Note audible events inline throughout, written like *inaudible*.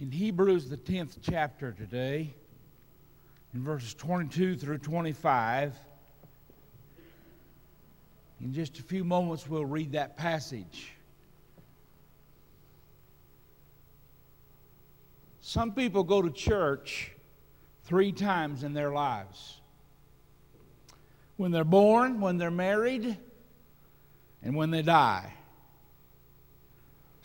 in Hebrews, the 10th chapter today, in verses 22 through 25. In just a few moments, we'll read that passage. Some people go to church three times in their lives when they're born, when they're married, and when they die.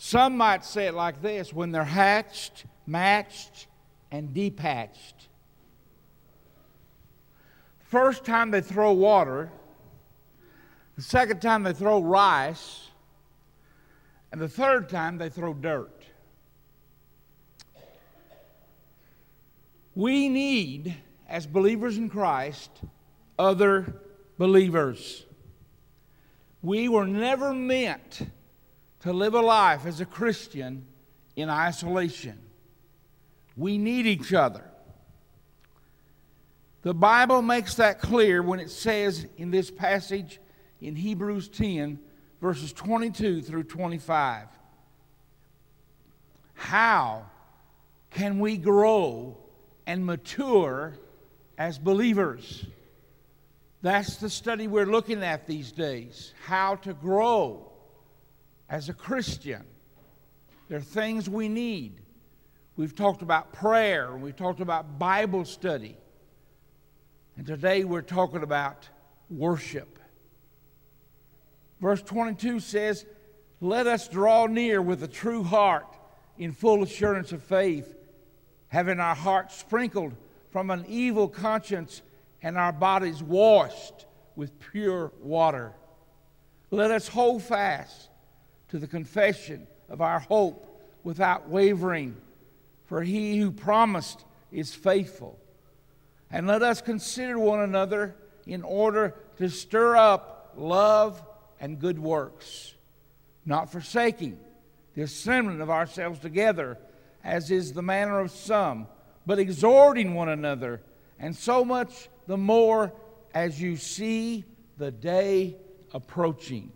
Some might say it like this when they're hatched, matched, and depatched. First time they throw water, the second time they throw rice, and the third time they throw dirt. We need, as believers in Christ, other believers. We were never meant to live a life as a Christian in isolation. We need each other. The Bible makes that clear when it says in this passage in Hebrews 10, verses 22 through 25. How can we grow and mature as believers? That's the study we're looking at these days how to grow as a Christian. There are things we need. We've talked about prayer, we've talked about Bible study. And today we're talking about worship. Verse 22 says, Let us draw near with a true heart in full assurance of faith, having our hearts sprinkled from an evil conscience and our bodies washed with pure water. Let us hold fast to the confession of our hope without wavering, for he who promised is faithful. And let us consider one another in order to stir up love and good works, not forsaking the assembling of ourselves together, as is the manner of some, but exhorting one another, and so much the more as you see the day approaching.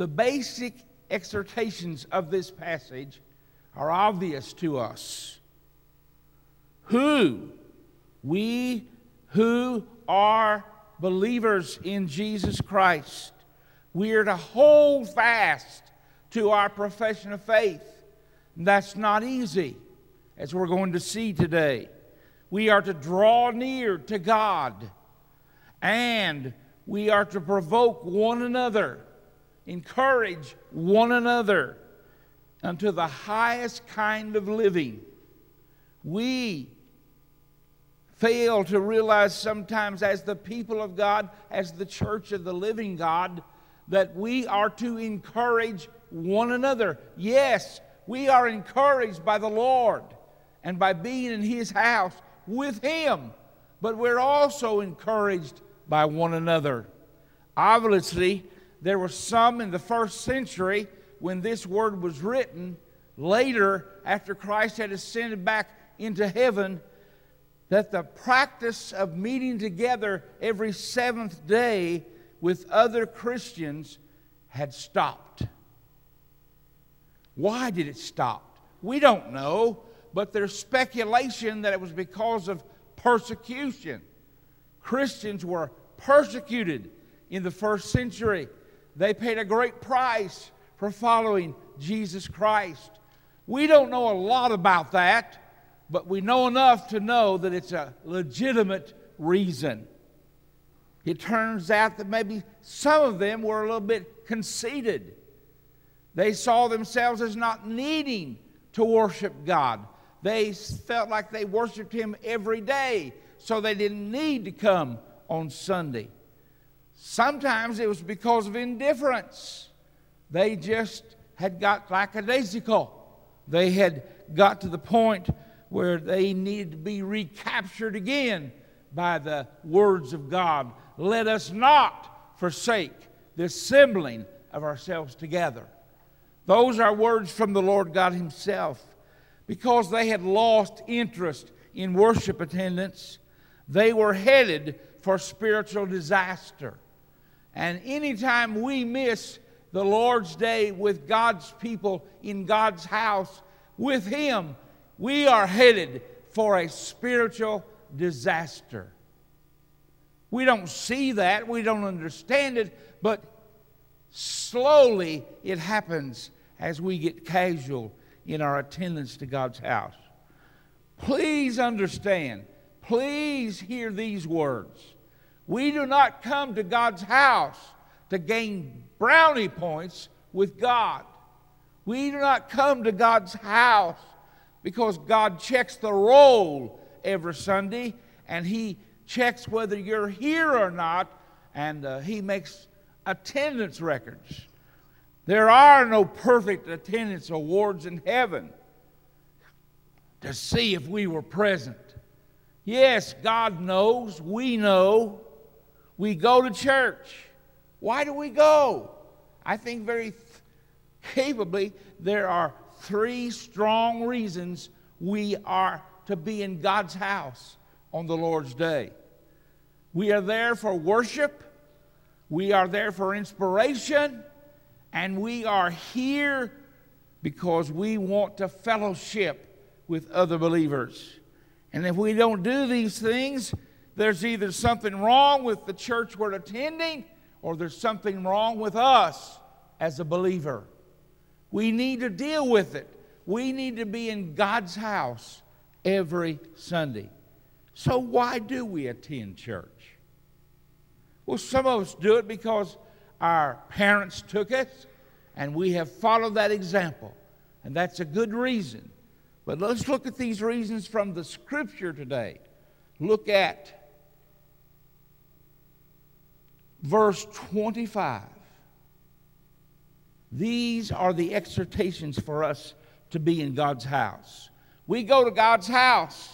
The basic exhortations of this passage are obvious to us. Who? We who are believers in Jesus Christ. We are to hold fast to our profession of faith. That's not easy, as we're going to see today. We are to draw near to God, and we are to provoke one another encourage one another unto the highest kind of living. We fail to realize sometimes, as the people of God, as the church of the living God, that we are to encourage one another. Yes, we are encouraged by the Lord and by being in His house with Him, but we're also encouraged by one another. Obviously, there were some in the first century when this word was written, later, after Christ had ascended back into heaven, that the practice of meeting together every seventh day with other Christians had stopped. Why did it stop? We don't know, but there's speculation that it was because of persecution. Christians were persecuted in the first century. They paid a great price for following Jesus Christ. We don't know a lot about that, but we know enough to know that it's a legitimate reason. It turns out that maybe some of them were a little bit conceited. They saw themselves as not needing to worship God. They felt like they worshiped Him every day, so they didn't need to come on Sunday. Sometimes it was because of indifference. They just had got lackadaisical. They had got to the point where they needed to be recaptured again by the words of God. Let us not forsake the assembling of ourselves together. Those are words from the Lord God Himself. Because they had lost interest in worship attendance, they were headed for spiritual disaster. And anytime we miss the Lord's day with God's people in God's house, with Him, we are headed for a spiritual disaster. We don't see that, we don't understand it, but slowly it happens as we get casual in our attendance to God's house. Please understand, please hear these words. We do not come to God's house to gain brownie points with God. We do not come to God's house because God checks the roll every Sunday and He checks whether you're here or not and uh, He makes attendance records. There are no perfect attendance awards in heaven to see if we were present. Yes, God knows, we know. We go to church. Why do we go? I think very th- capably there are three strong reasons we are to be in God's house on the Lord's day. We are there for worship, we are there for inspiration, and we are here because we want to fellowship with other believers. And if we don't do these things, there's either something wrong with the church we're attending or there's something wrong with us as a believer. We need to deal with it. We need to be in God's house every Sunday. So, why do we attend church? Well, some of us do it because our parents took us and we have followed that example. And that's a good reason. But let's look at these reasons from the scripture today. Look at verse 25. These are the exhortations for us to be in God's house. We go to God's house.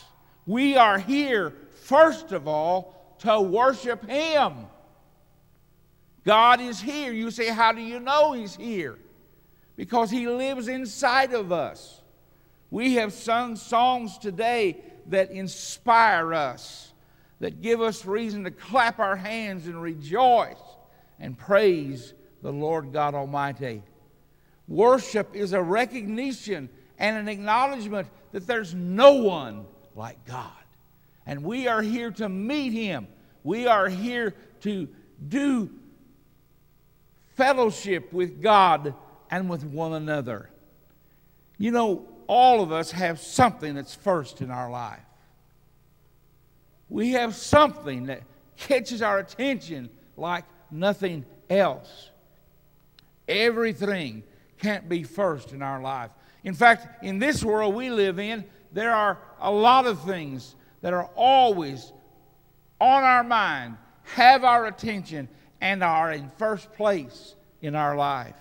We are here, first of all, to worship Him. God is here. You say, How do you know He's here? Because He lives inside of us. We have sung songs today that inspire us, that give us reason to clap our hands and rejoice and praise the Lord God Almighty. Worship is a recognition and an acknowledgement that there's no one like God. And we are here to meet Him. We are here to do fellowship with God and with one another. You know, all of us have something that's first in our life. We have something that catches our attention like nothing else. Everything can't be first in our life. In fact, in this world we live in, there are a lot of things that are always on our mind, have our attention, and are in first place in our life.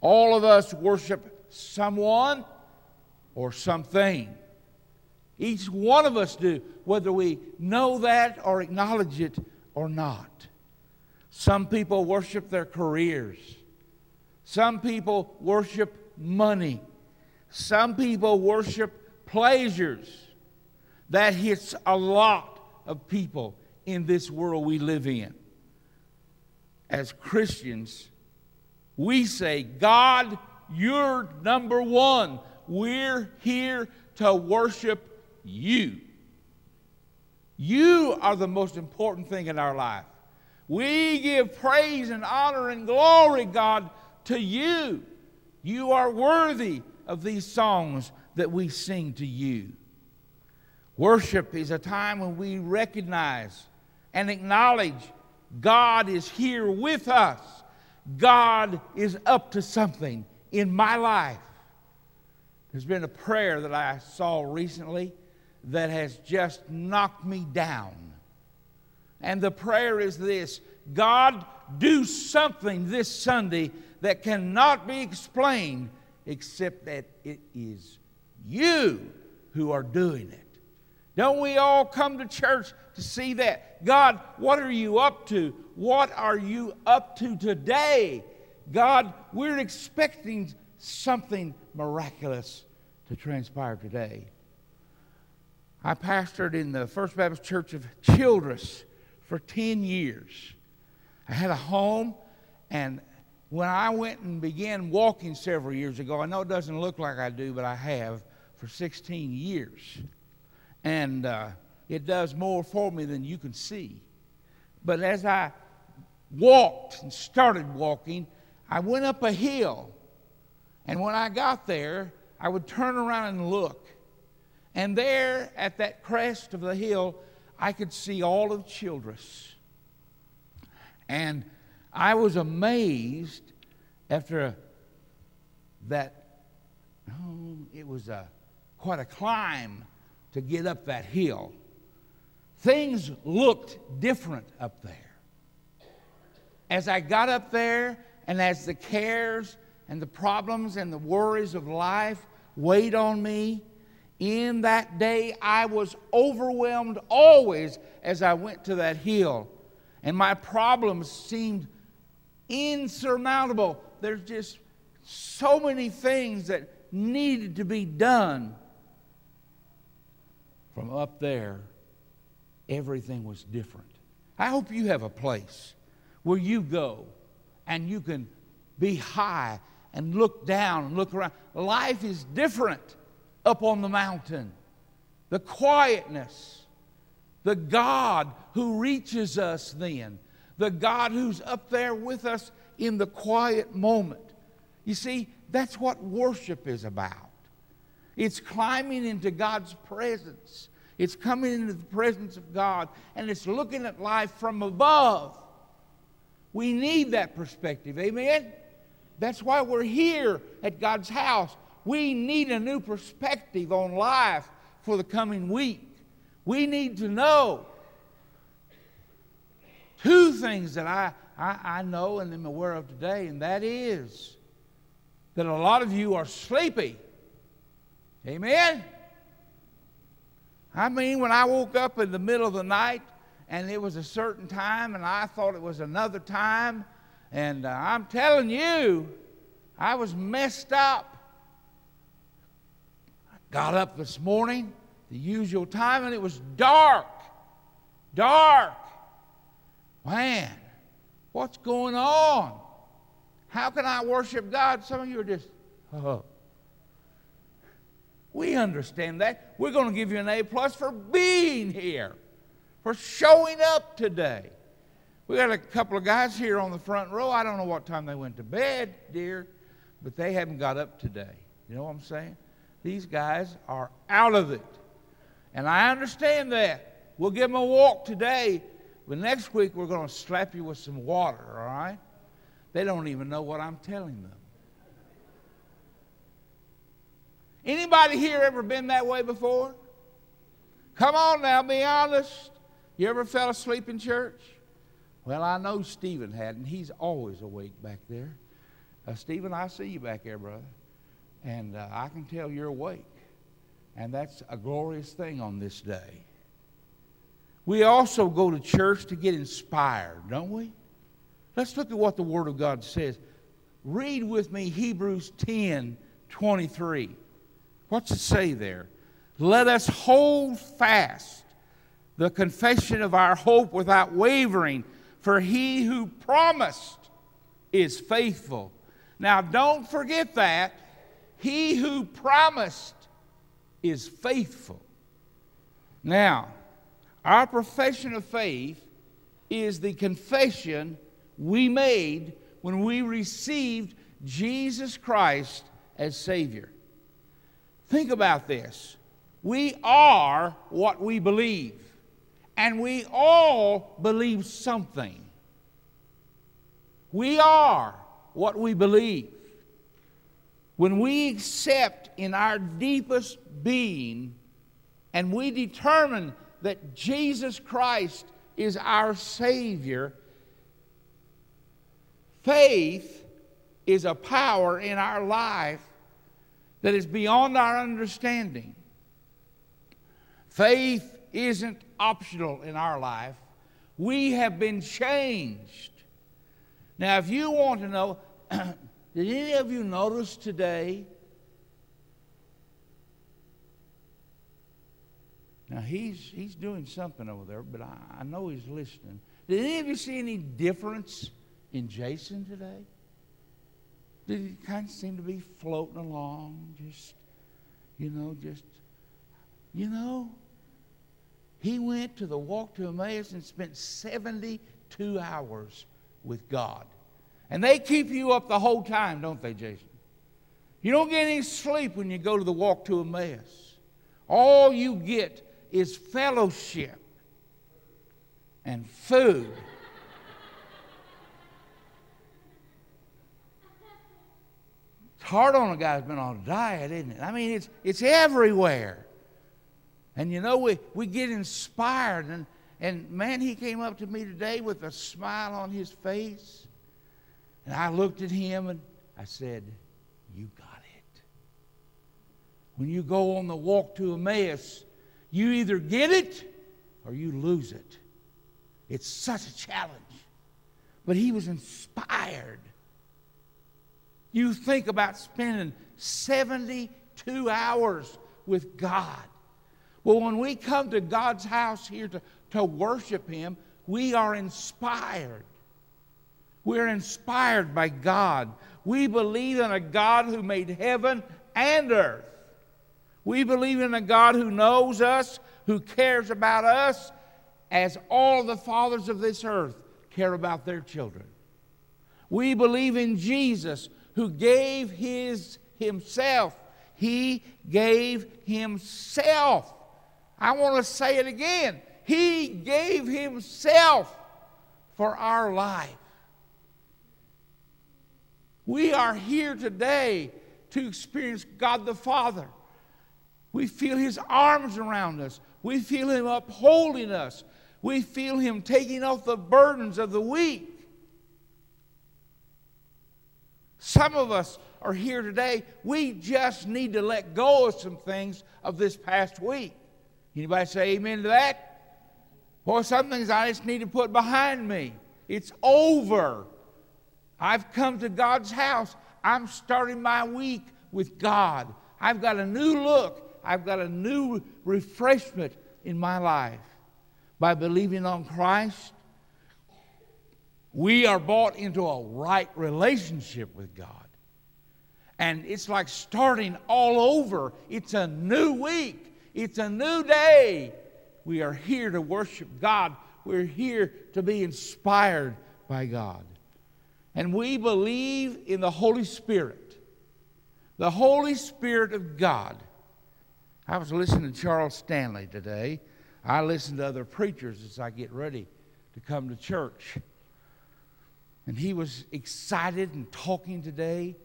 All of us worship someone or something. Each one of us do, whether we know that or acknowledge it or not. Some people worship their careers. Some people worship money. Some people worship pleasures. That hits a lot of people in this world we live in. As Christians, we say, God, you're number one. We're here to worship you. You are the most important thing in our life. We give praise and honor and glory, God, to you. You are worthy of these songs that we sing to you. Worship is a time when we recognize and acknowledge God is here with us. God is up to something in my life. There's been a prayer that I saw recently that has just knocked me down. And the prayer is this God, do something this Sunday that cannot be explained except that it is you who are doing it. Don't we all come to church to see that? God, what are you up to? What are you up to today? God, we're expecting something miraculous to transpire today. I pastored in the First Baptist Church of Childress for 10 years. I had a home, and when I went and began walking several years ago, I know it doesn't look like I do, but I have for 16 years. And uh, it does more for me than you can see. But as I walked and started walking, I went up a hill. And when I got there, I would turn around and look. And there at that crest of the hill, I could see all of Childress. And I was amazed after that, oh, it was a, quite a climb to get up that hill. Things looked different up there. As I got up there, and as the cares and the problems and the worries of life weighed on me, in that day I was overwhelmed always as I went to that hill. And my problems seemed insurmountable. There's just so many things that needed to be done. From up there, everything was different. I hope you have a place where you go and you can be high and look down and look around. Life is different up on the mountain. The quietness, the God who reaches us then, the God who's up there with us in the quiet moment. You see, that's what worship is about. It's climbing into God's presence. It's coming into the presence of God and it's looking at life from above. We need that perspective. Amen? That's why we're here at God's house. We need a new perspective on life for the coming week. We need to know two things that I, I, I know and am aware of today, and that is that a lot of you are sleepy. Amen? I mean, when I woke up in the middle of the night and it was a certain time and I thought it was another time, and uh, I'm telling you, I was messed up. Got up this morning, the usual time, and it was dark. Dark. Man, what's going on? How can I worship God? Some of you are just, oh. We understand that. We're going to give you an A plus for being here, for showing up today. We got a couple of guys here on the front row. I don't know what time they went to bed, dear, but they haven't got up today. You know what I'm saying? These guys are out of it. And I understand that. We'll give them a walk today, but next week we're going to slap you with some water, all right? They don't even know what I'm telling them. Anybody here ever been that way before? Come on now, be honest. You ever fell asleep in church? Well, I know Stephen hadn't. he's always awake back there. Uh, Stephen, I see you back there, brother. And uh, I can tell you're awake. And that's a glorious thing on this day. We also go to church to get inspired, don't we? Let's look at what the Word of God says. Read with me Hebrews 10 23. What's it say there? Let us hold fast the confession of our hope without wavering for he who promised is faithful. Now, don't forget that. He who promised is faithful. Now, our profession of faith is the confession we made when we received Jesus Christ as Savior. Think about this. We are what we believe. And we all believe something. We are what we believe. When we accept in our deepest being and we determine that Jesus Christ is our Savior, faith is a power in our life that is beyond our understanding. Faith isn't optional in our life. We have been changed. Now, if you want to know, *clears throat* did any of you notice today? Now, he's, he's doing something over there, but I, I know he's listening. Did any of you see any difference in Jason today? Did he kind of seem to be floating along, just, you know, just, you know? He went to the walk to Emmaus and spent 72 hours with God. And they keep you up the whole time, don't they, Jason? You don't get any sleep when you go to the walk to Emmaus. All you get is fellowship and food. it's hard on a guy who's been on a diet, isn't it? I mean, it's, it's everywhere. And you know, we, we get inspired. And, and man, he came up to me today with a smile on his face. And I looked at him and I said, You got it. When you go on the walk to Emmaus, you either get it or you lose it. It's such a challenge. But he was inspired. You think about spending 72 hours with God. Well, when we come to God's house here to, to worship Him, we are inspired. We're inspired by God. We believe in a God who made heaven and earth. We believe in a God who knows us, who cares about us, as all the fathers of this earth care about their children. We believe in Jesus, who gave his himself. He gave himself I want to say it again. He gave Himself for our life. We are here today to experience God the Father. We feel His arms around us, we feel Him upholding us, we feel Him taking off the burdens of the weak. Some of us are here today, we just need to let go of some things of this past week. Anybody say amen to that? Well, some things I just need to put behind me. It's over. I've come to God's house. I'm starting my week with God. I've got a new look. I've got a new refreshment in my life. By believing on Christ, we are brought into a right relationship with God. And it's like starting all over. It's a new week. It's a new day. We are here to worship God. We're here to be inspired by God. And we believe in the Holy Spirit, the Holy Spirit of God. I was listening to Charles Stanley today. I listen to other preachers as I get ready to come to church. And he was excited and talking today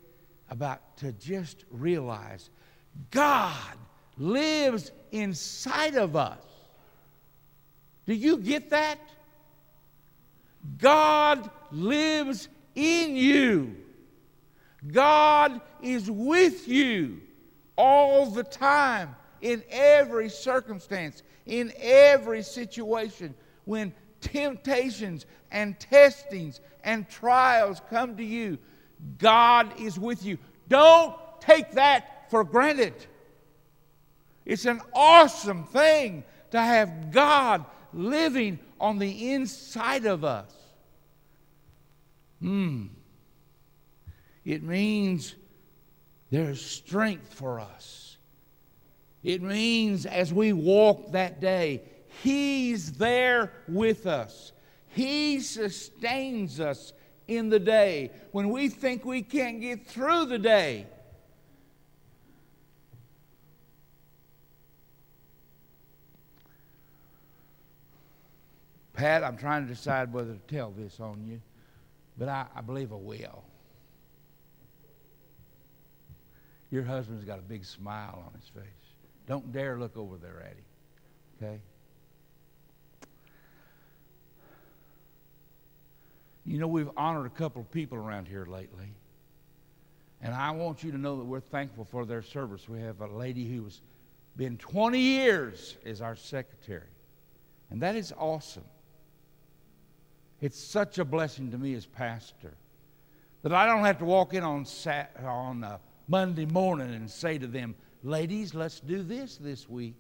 about to just realize God lives inside of us. Do you get that? God lives in you. God is with you all the time, in every circumstance, in every situation. When temptations and testings and trials come to you, God is with you. Don't take that for granted. It's an awesome thing to have God living on the inside of us. Hmm. It means there's strength for us. It means as we walk that day, He's there with us. He sustains us in the day. When we think we can't get through the day, Pat, I'm trying to decide whether to tell this on you, but I, I believe I will. Your husband's got a big smile on his face. Don't dare look over there at him, okay? You know, we've honored a couple of people around here lately. And I want you to know that we're thankful for their service. We have a lady who's been 20 years as our secretary. And that is awesome. It's such a blessing to me as pastor that I don't have to walk in on, Sat- on uh, Monday morning and say to them, ladies, let's do this this week.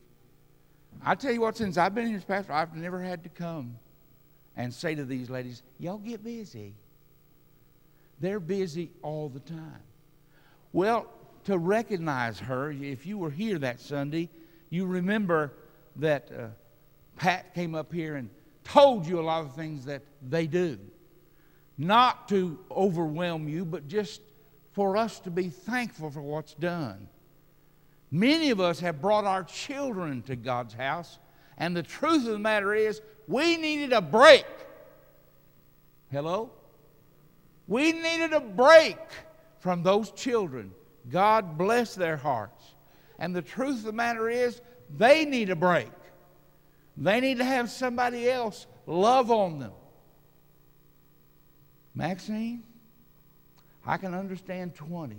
I tell you what, since I've been here as pastor, I've never had to come and say to these ladies, y'all get busy. They're busy all the time. Well, to recognize her, if you were here that Sunday, you remember that uh, Pat came up here and told you a lot of things that they do. Not to overwhelm you, but just for us to be thankful for what's done. Many of us have brought our children to God's house, and the truth of the matter is, we needed a break. Hello? We needed a break from those children. God bless their hearts. And the truth of the matter is, they need a break. They need to have somebody else love on them. Maxine, I can understand 20.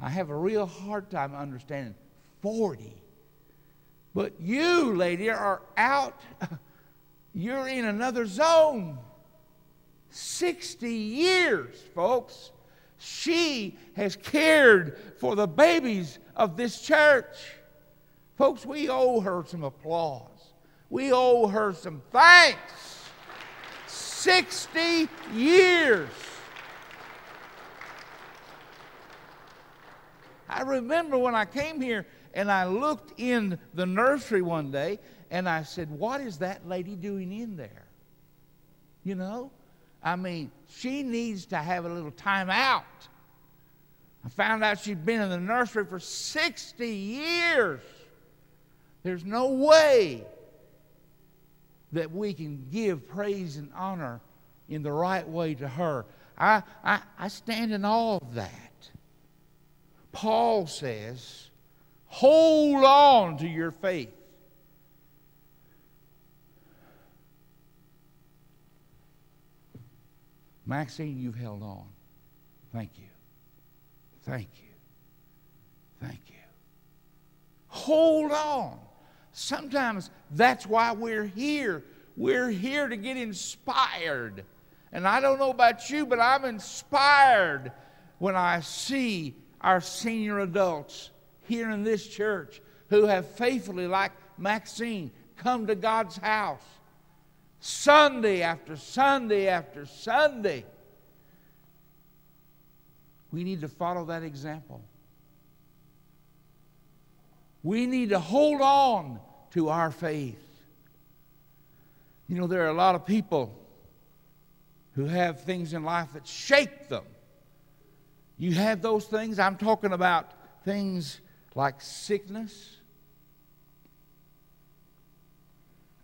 I have a real hard time understanding 40. But you, lady, are out. *laughs* You're in another zone. 60 years, folks. She has cared for the babies of this church. Folks, we owe her some applause. We owe her some thanks. 60 years. I remember when I came here and I looked in the nursery one day and I said, What is that lady doing in there? You know? I mean, she needs to have a little time out. I found out she'd been in the nursery for 60 years. There's no way that we can give praise and honor in the right way to her. I, I, I stand in awe of that. Paul says, hold on to your faith. Maxine, you've held on. Thank you. Thank you. Thank you. Hold on. Sometimes that's why we're here. We're here to get inspired. And I don't know about you, but I'm inspired when I see our senior adults here in this church who have faithfully, like Maxine, come to God's house Sunday after Sunday after Sunday. We need to follow that example. We need to hold on to our faith. You know, there are a lot of people who have things in life that shake them. You have those things. I'm talking about things like sickness.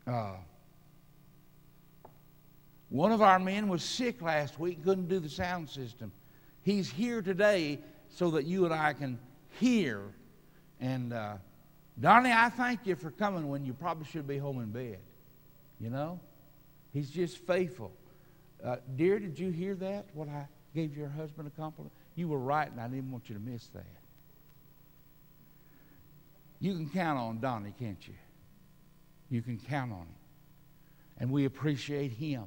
Uh, one of our men was sick last week, couldn't do the sound system. He's here today so that you and I can hear. And uh, Donnie, I thank you for coming when you probably should be home in bed. You know? He's just faithful. Uh, dear, did you hear that? What I gave your husband a compliment? You were right, and I didn't want you to miss that. You can count on Donnie, can't you? You can count on him. And we appreciate him.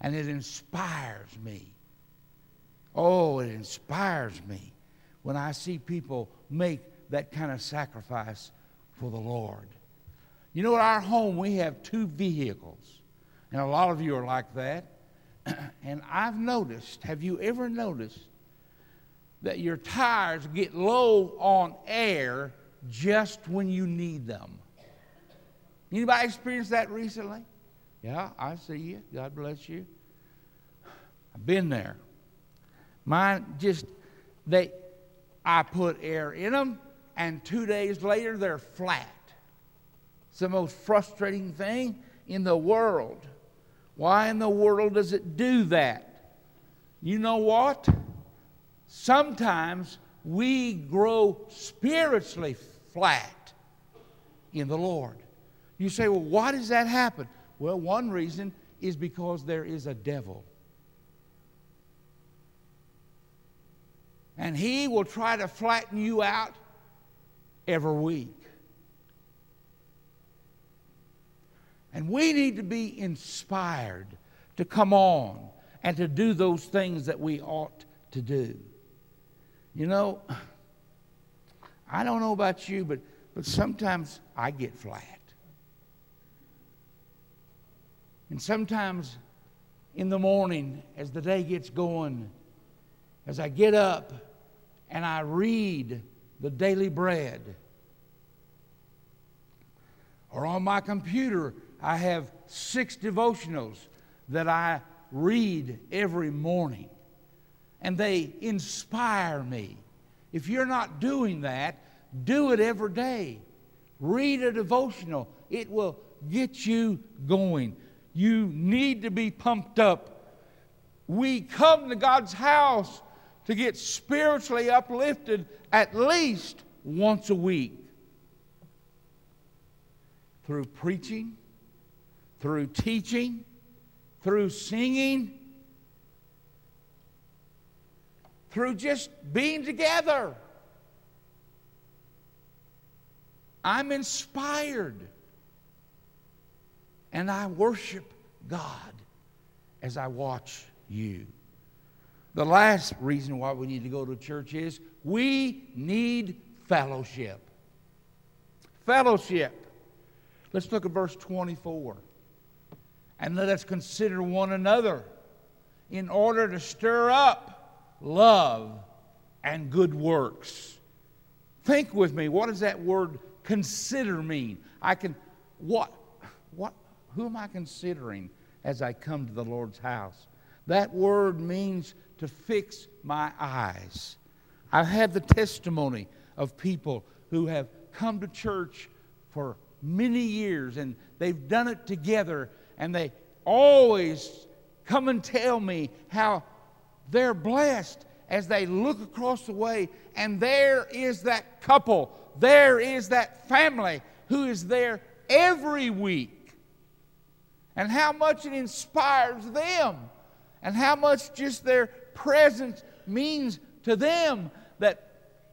And it inspires me. Oh, it inspires me when I see people make that kind of sacrifice for the Lord. You know, at our home, we have two vehicles. And a lot of you are like that. *clears throat* and I've noticed, have you ever noticed that your tires get low on air just when you need them? Anybody experienced that recently? Yeah, I see you. God bless you. I've been there. Mine just, they, I put air in them and two days later they're flat. It's the most frustrating thing in the world. Why in the world does it do that? You know what? Sometimes we grow spiritually flat in the Lord. You say, well, why does that happen? Well, one reason is because there is a devil. And he will try to flatten you out every week. And we need to be inspired to come on and to do those things that we ought to do. You know, I don't know about you, but, but sometimes I get flat. And sometimes in the morning, as the day gets going, as I get up and I read the daily bread. Or on my computer, I have six devotionals that I read every morning, and they inspire me. If you're not doing that, do it every day. Read a devotional, it will get you going. You need to be pumped up. We come to God's house to get spiritually uplifted at least once a week through preaching, through teaching, through singing, through just being together. I'm inspired. And I worship God as I watch you. The last reason why we need to go to church is we need fellowship. Fellowship. Let's look at verse 24. And let us consider one another in order to stir up love and good works. Think with me, what does that word consider mean? I can, what, what, who am I considering as I come to the Lord's house? That word means to fix my eyes. I've had the testimony of people who have come to church for many years and they've done it together and they always come and tell me how they're blessed as they look across the way and there is that couple, there is that family who is there every week. And how much it inspires them, and how much just their presence means to them that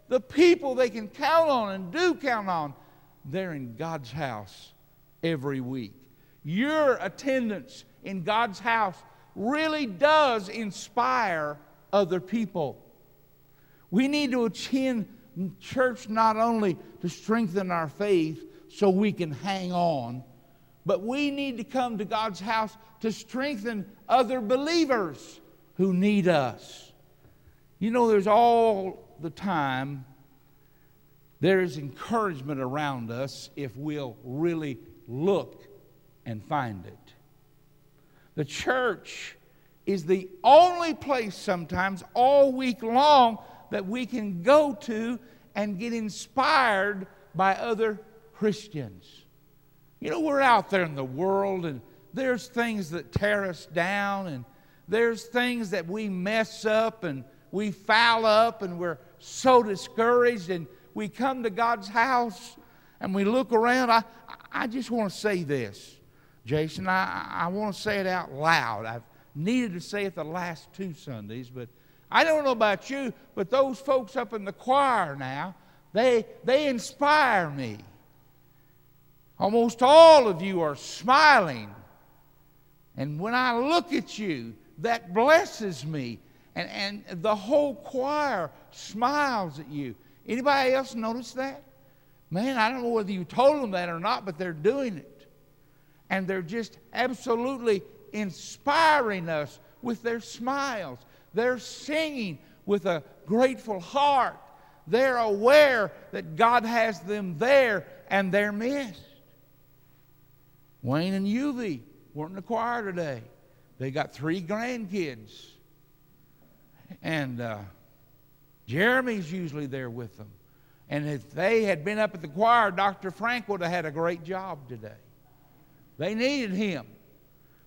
the people they can count on and do count on they're in God's house every week. Your attendance in God's house really does inspire other people. We need to attend church not only to strengthen our faith so we can hang on, but we need to come to God's house to strengthen other believers who need us. You know, there's all the time there is encouragement around us if we'll really look and find it. The church is the only place sometimes all week long that we can go to and get inspired by other Christians. You know, we're out there in the world and there's things that tear us down and there's things that we mess up and we foul up and we're so discouraged and we come to God's house and we look around, I, I just want to say this, Jason. I, I want to say it out loud. I've needed to say it the last two Sundays, but I don't know about you, but those folks up in the choir now, they, they inspire me. Almost all of you are smiling. And when I look at you, that blesses me. And, and the whole choir smiles at you. Anybody else notice that? Man, I don't know whether you told them that or not, but they're doing it. And they're just absolutely inspiring us with their smiles. They're singing with a grateful heart. They're aware that God has them there and they're missed. Wayne and Yuvi weren't in the choir today. They got three grandkids. And uh, Jeremy's usually there with them. And if they had been up at the choir, Dr. Frank would have had a great job today. They needed him.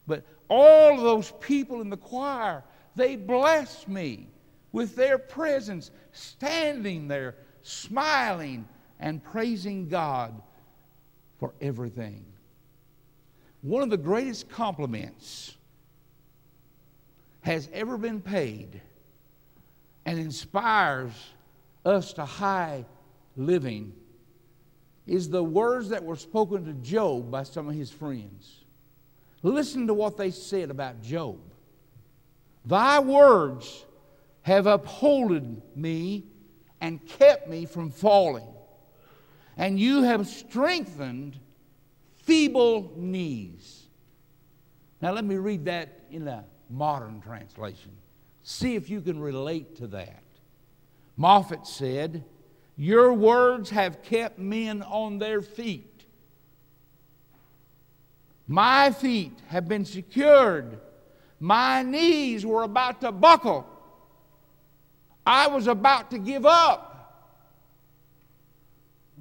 But all of those people in the choir, they bless me with their presence, standing there, smiling and praising God for everything. One of the greatest compliments has ever been paid and inspires us to high living is the words that were spoken to Job by some of his friends. Listen to what they said about Job. Thy words have upholded me and kept me from falling, and you have strengthened feeble knees. Now, let me read that in a modern translation. See if you can relate to that. Moffatt said, Your words have kept men on their feet. My feet have been secured. My knees were about to buckle. I was about to give up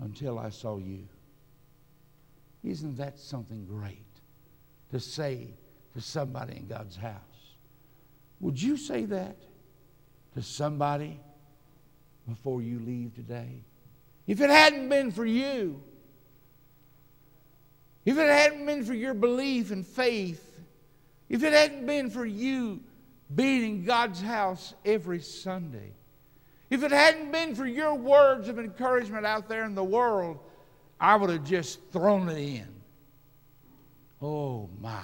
until I saw you. Isn't that something great to say to somebody in God's house? Would you say that to somebody before you leave today? If it hadn't been for you, if it hadn't been for your belief and faith, if it hadn't been for you being in God's house every Sunday, if it hadn't been for your words of encouragement out there in the world, I would have just thrown it in. Oh, my.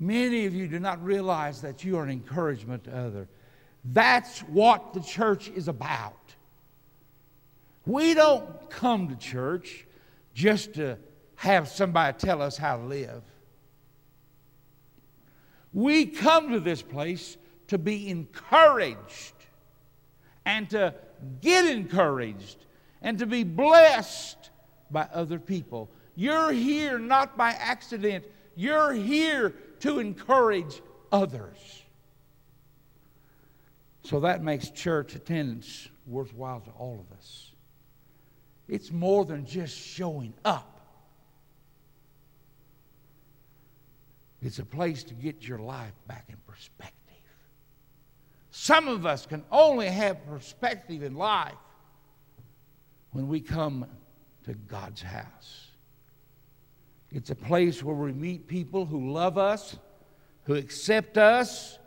Many of you do not realize that you are an encouragement to others. That's what the church is about. We don't come to church just to have somebody tell us how to live. We come to this place to be encouraged and to get encouraged and to be blessed by other people. You're here not by accident, you're here to encourage others. So that makes church attendance worthwhile to all of us. It's more than just showing up. It's a place to get your life back in perspective. Some of us can only have perspective in life when we come to God's house. It's a place where we meet people who love us, who accept us,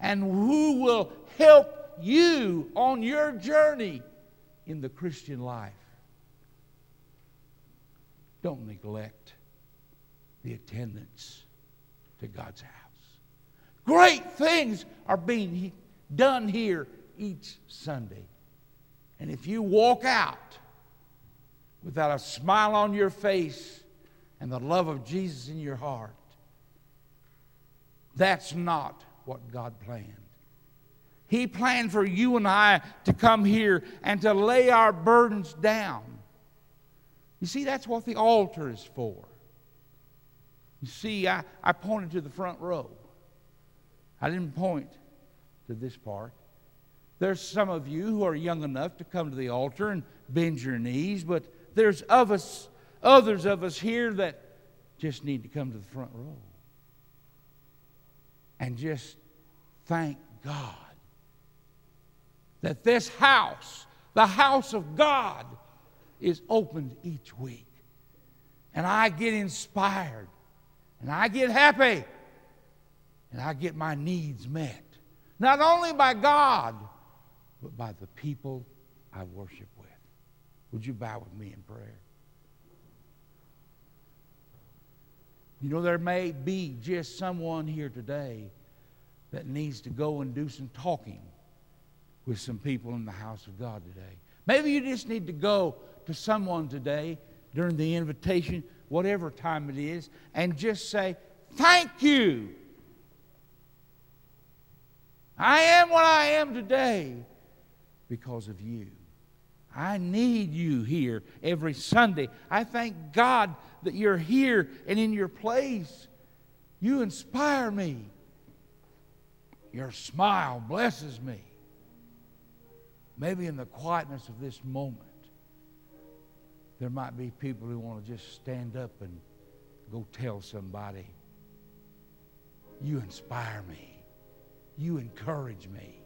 and who will help you on your journey in the Christian life. Don't neglect the attendance to God's house. Great things are being done here each Sunday. And if you walk out without a smile on your face and the love of Jesus in your heart, that's not what God planned. He planned for you and I to come here and to lay our burdens down. You see, that's what the altar is for. You see, I, I pointed to the front row. I didn't point to this part. There's some of you who are young enough to come to the altar and bend your knees, but there's of us, others of us here that just need to come to the front row and just thank God that this house, the house of God, is opened each week. And I get inspired, and I get happy, and I get my needs met. Not only by God, but by the people I worship. Would you bow with me in prayer? You know, there may be just someone here today that needs to go and do some talking with some people in the house of God today. Maybe you just need to go to someone today during the invitation, whatever time it is, and just say, Thank you I am what I am today because of you. I need you here every Sunday. I thank God that you're here and in your place. You inspire me. Your smile blesses me. Maybe in the quietness of this moment, there might be people who want to just stand up and go tell somebody, You inspire me. You encourage me.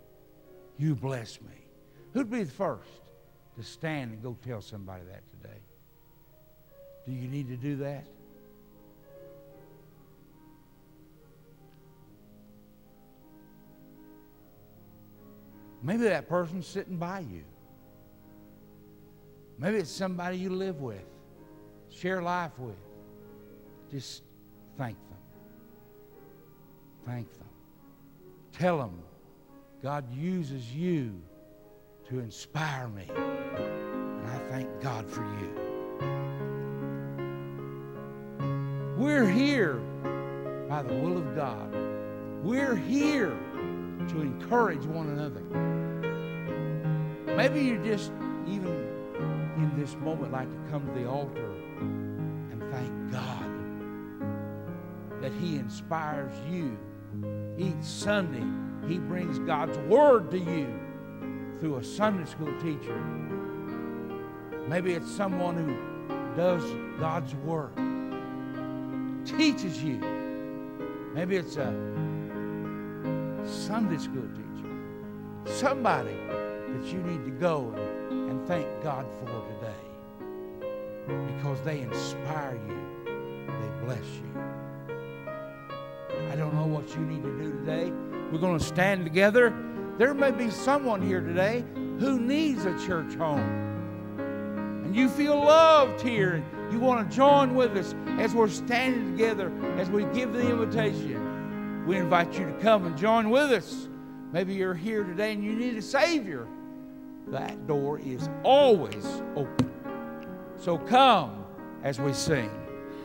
You bless me. Who'd be the first to stand and go tell somebody that today? Do you need to do that? Maybe that person's sitting by you. Maybe it's somebody you live with, share life with. Just thank them. Thank them. Tell them God uses you to inspire me. And I thank God for you. We're here by the will of God. We're here to encourage one another. Maybe you just, even in this moment, like to come to the altar and thank God that He inspires you. Each Sunday, He brings God's Word to you through a Sunday school teacher. Maybe it's someone who does God's work, teaches you. Maybe it's a Sunday school teacher, somebody that you need to go and, and thank God for today because they inspire you, they bless you. I don't know what you need to do today. We're going to stand together. There may be someone here today who needs a church home. And you feel loved here. And you want to join with us as we're standing together, as we give the invitation. We invite you to come and join with us. Maybe you're here today and you need a Savior. That door is always open. So come as we sing.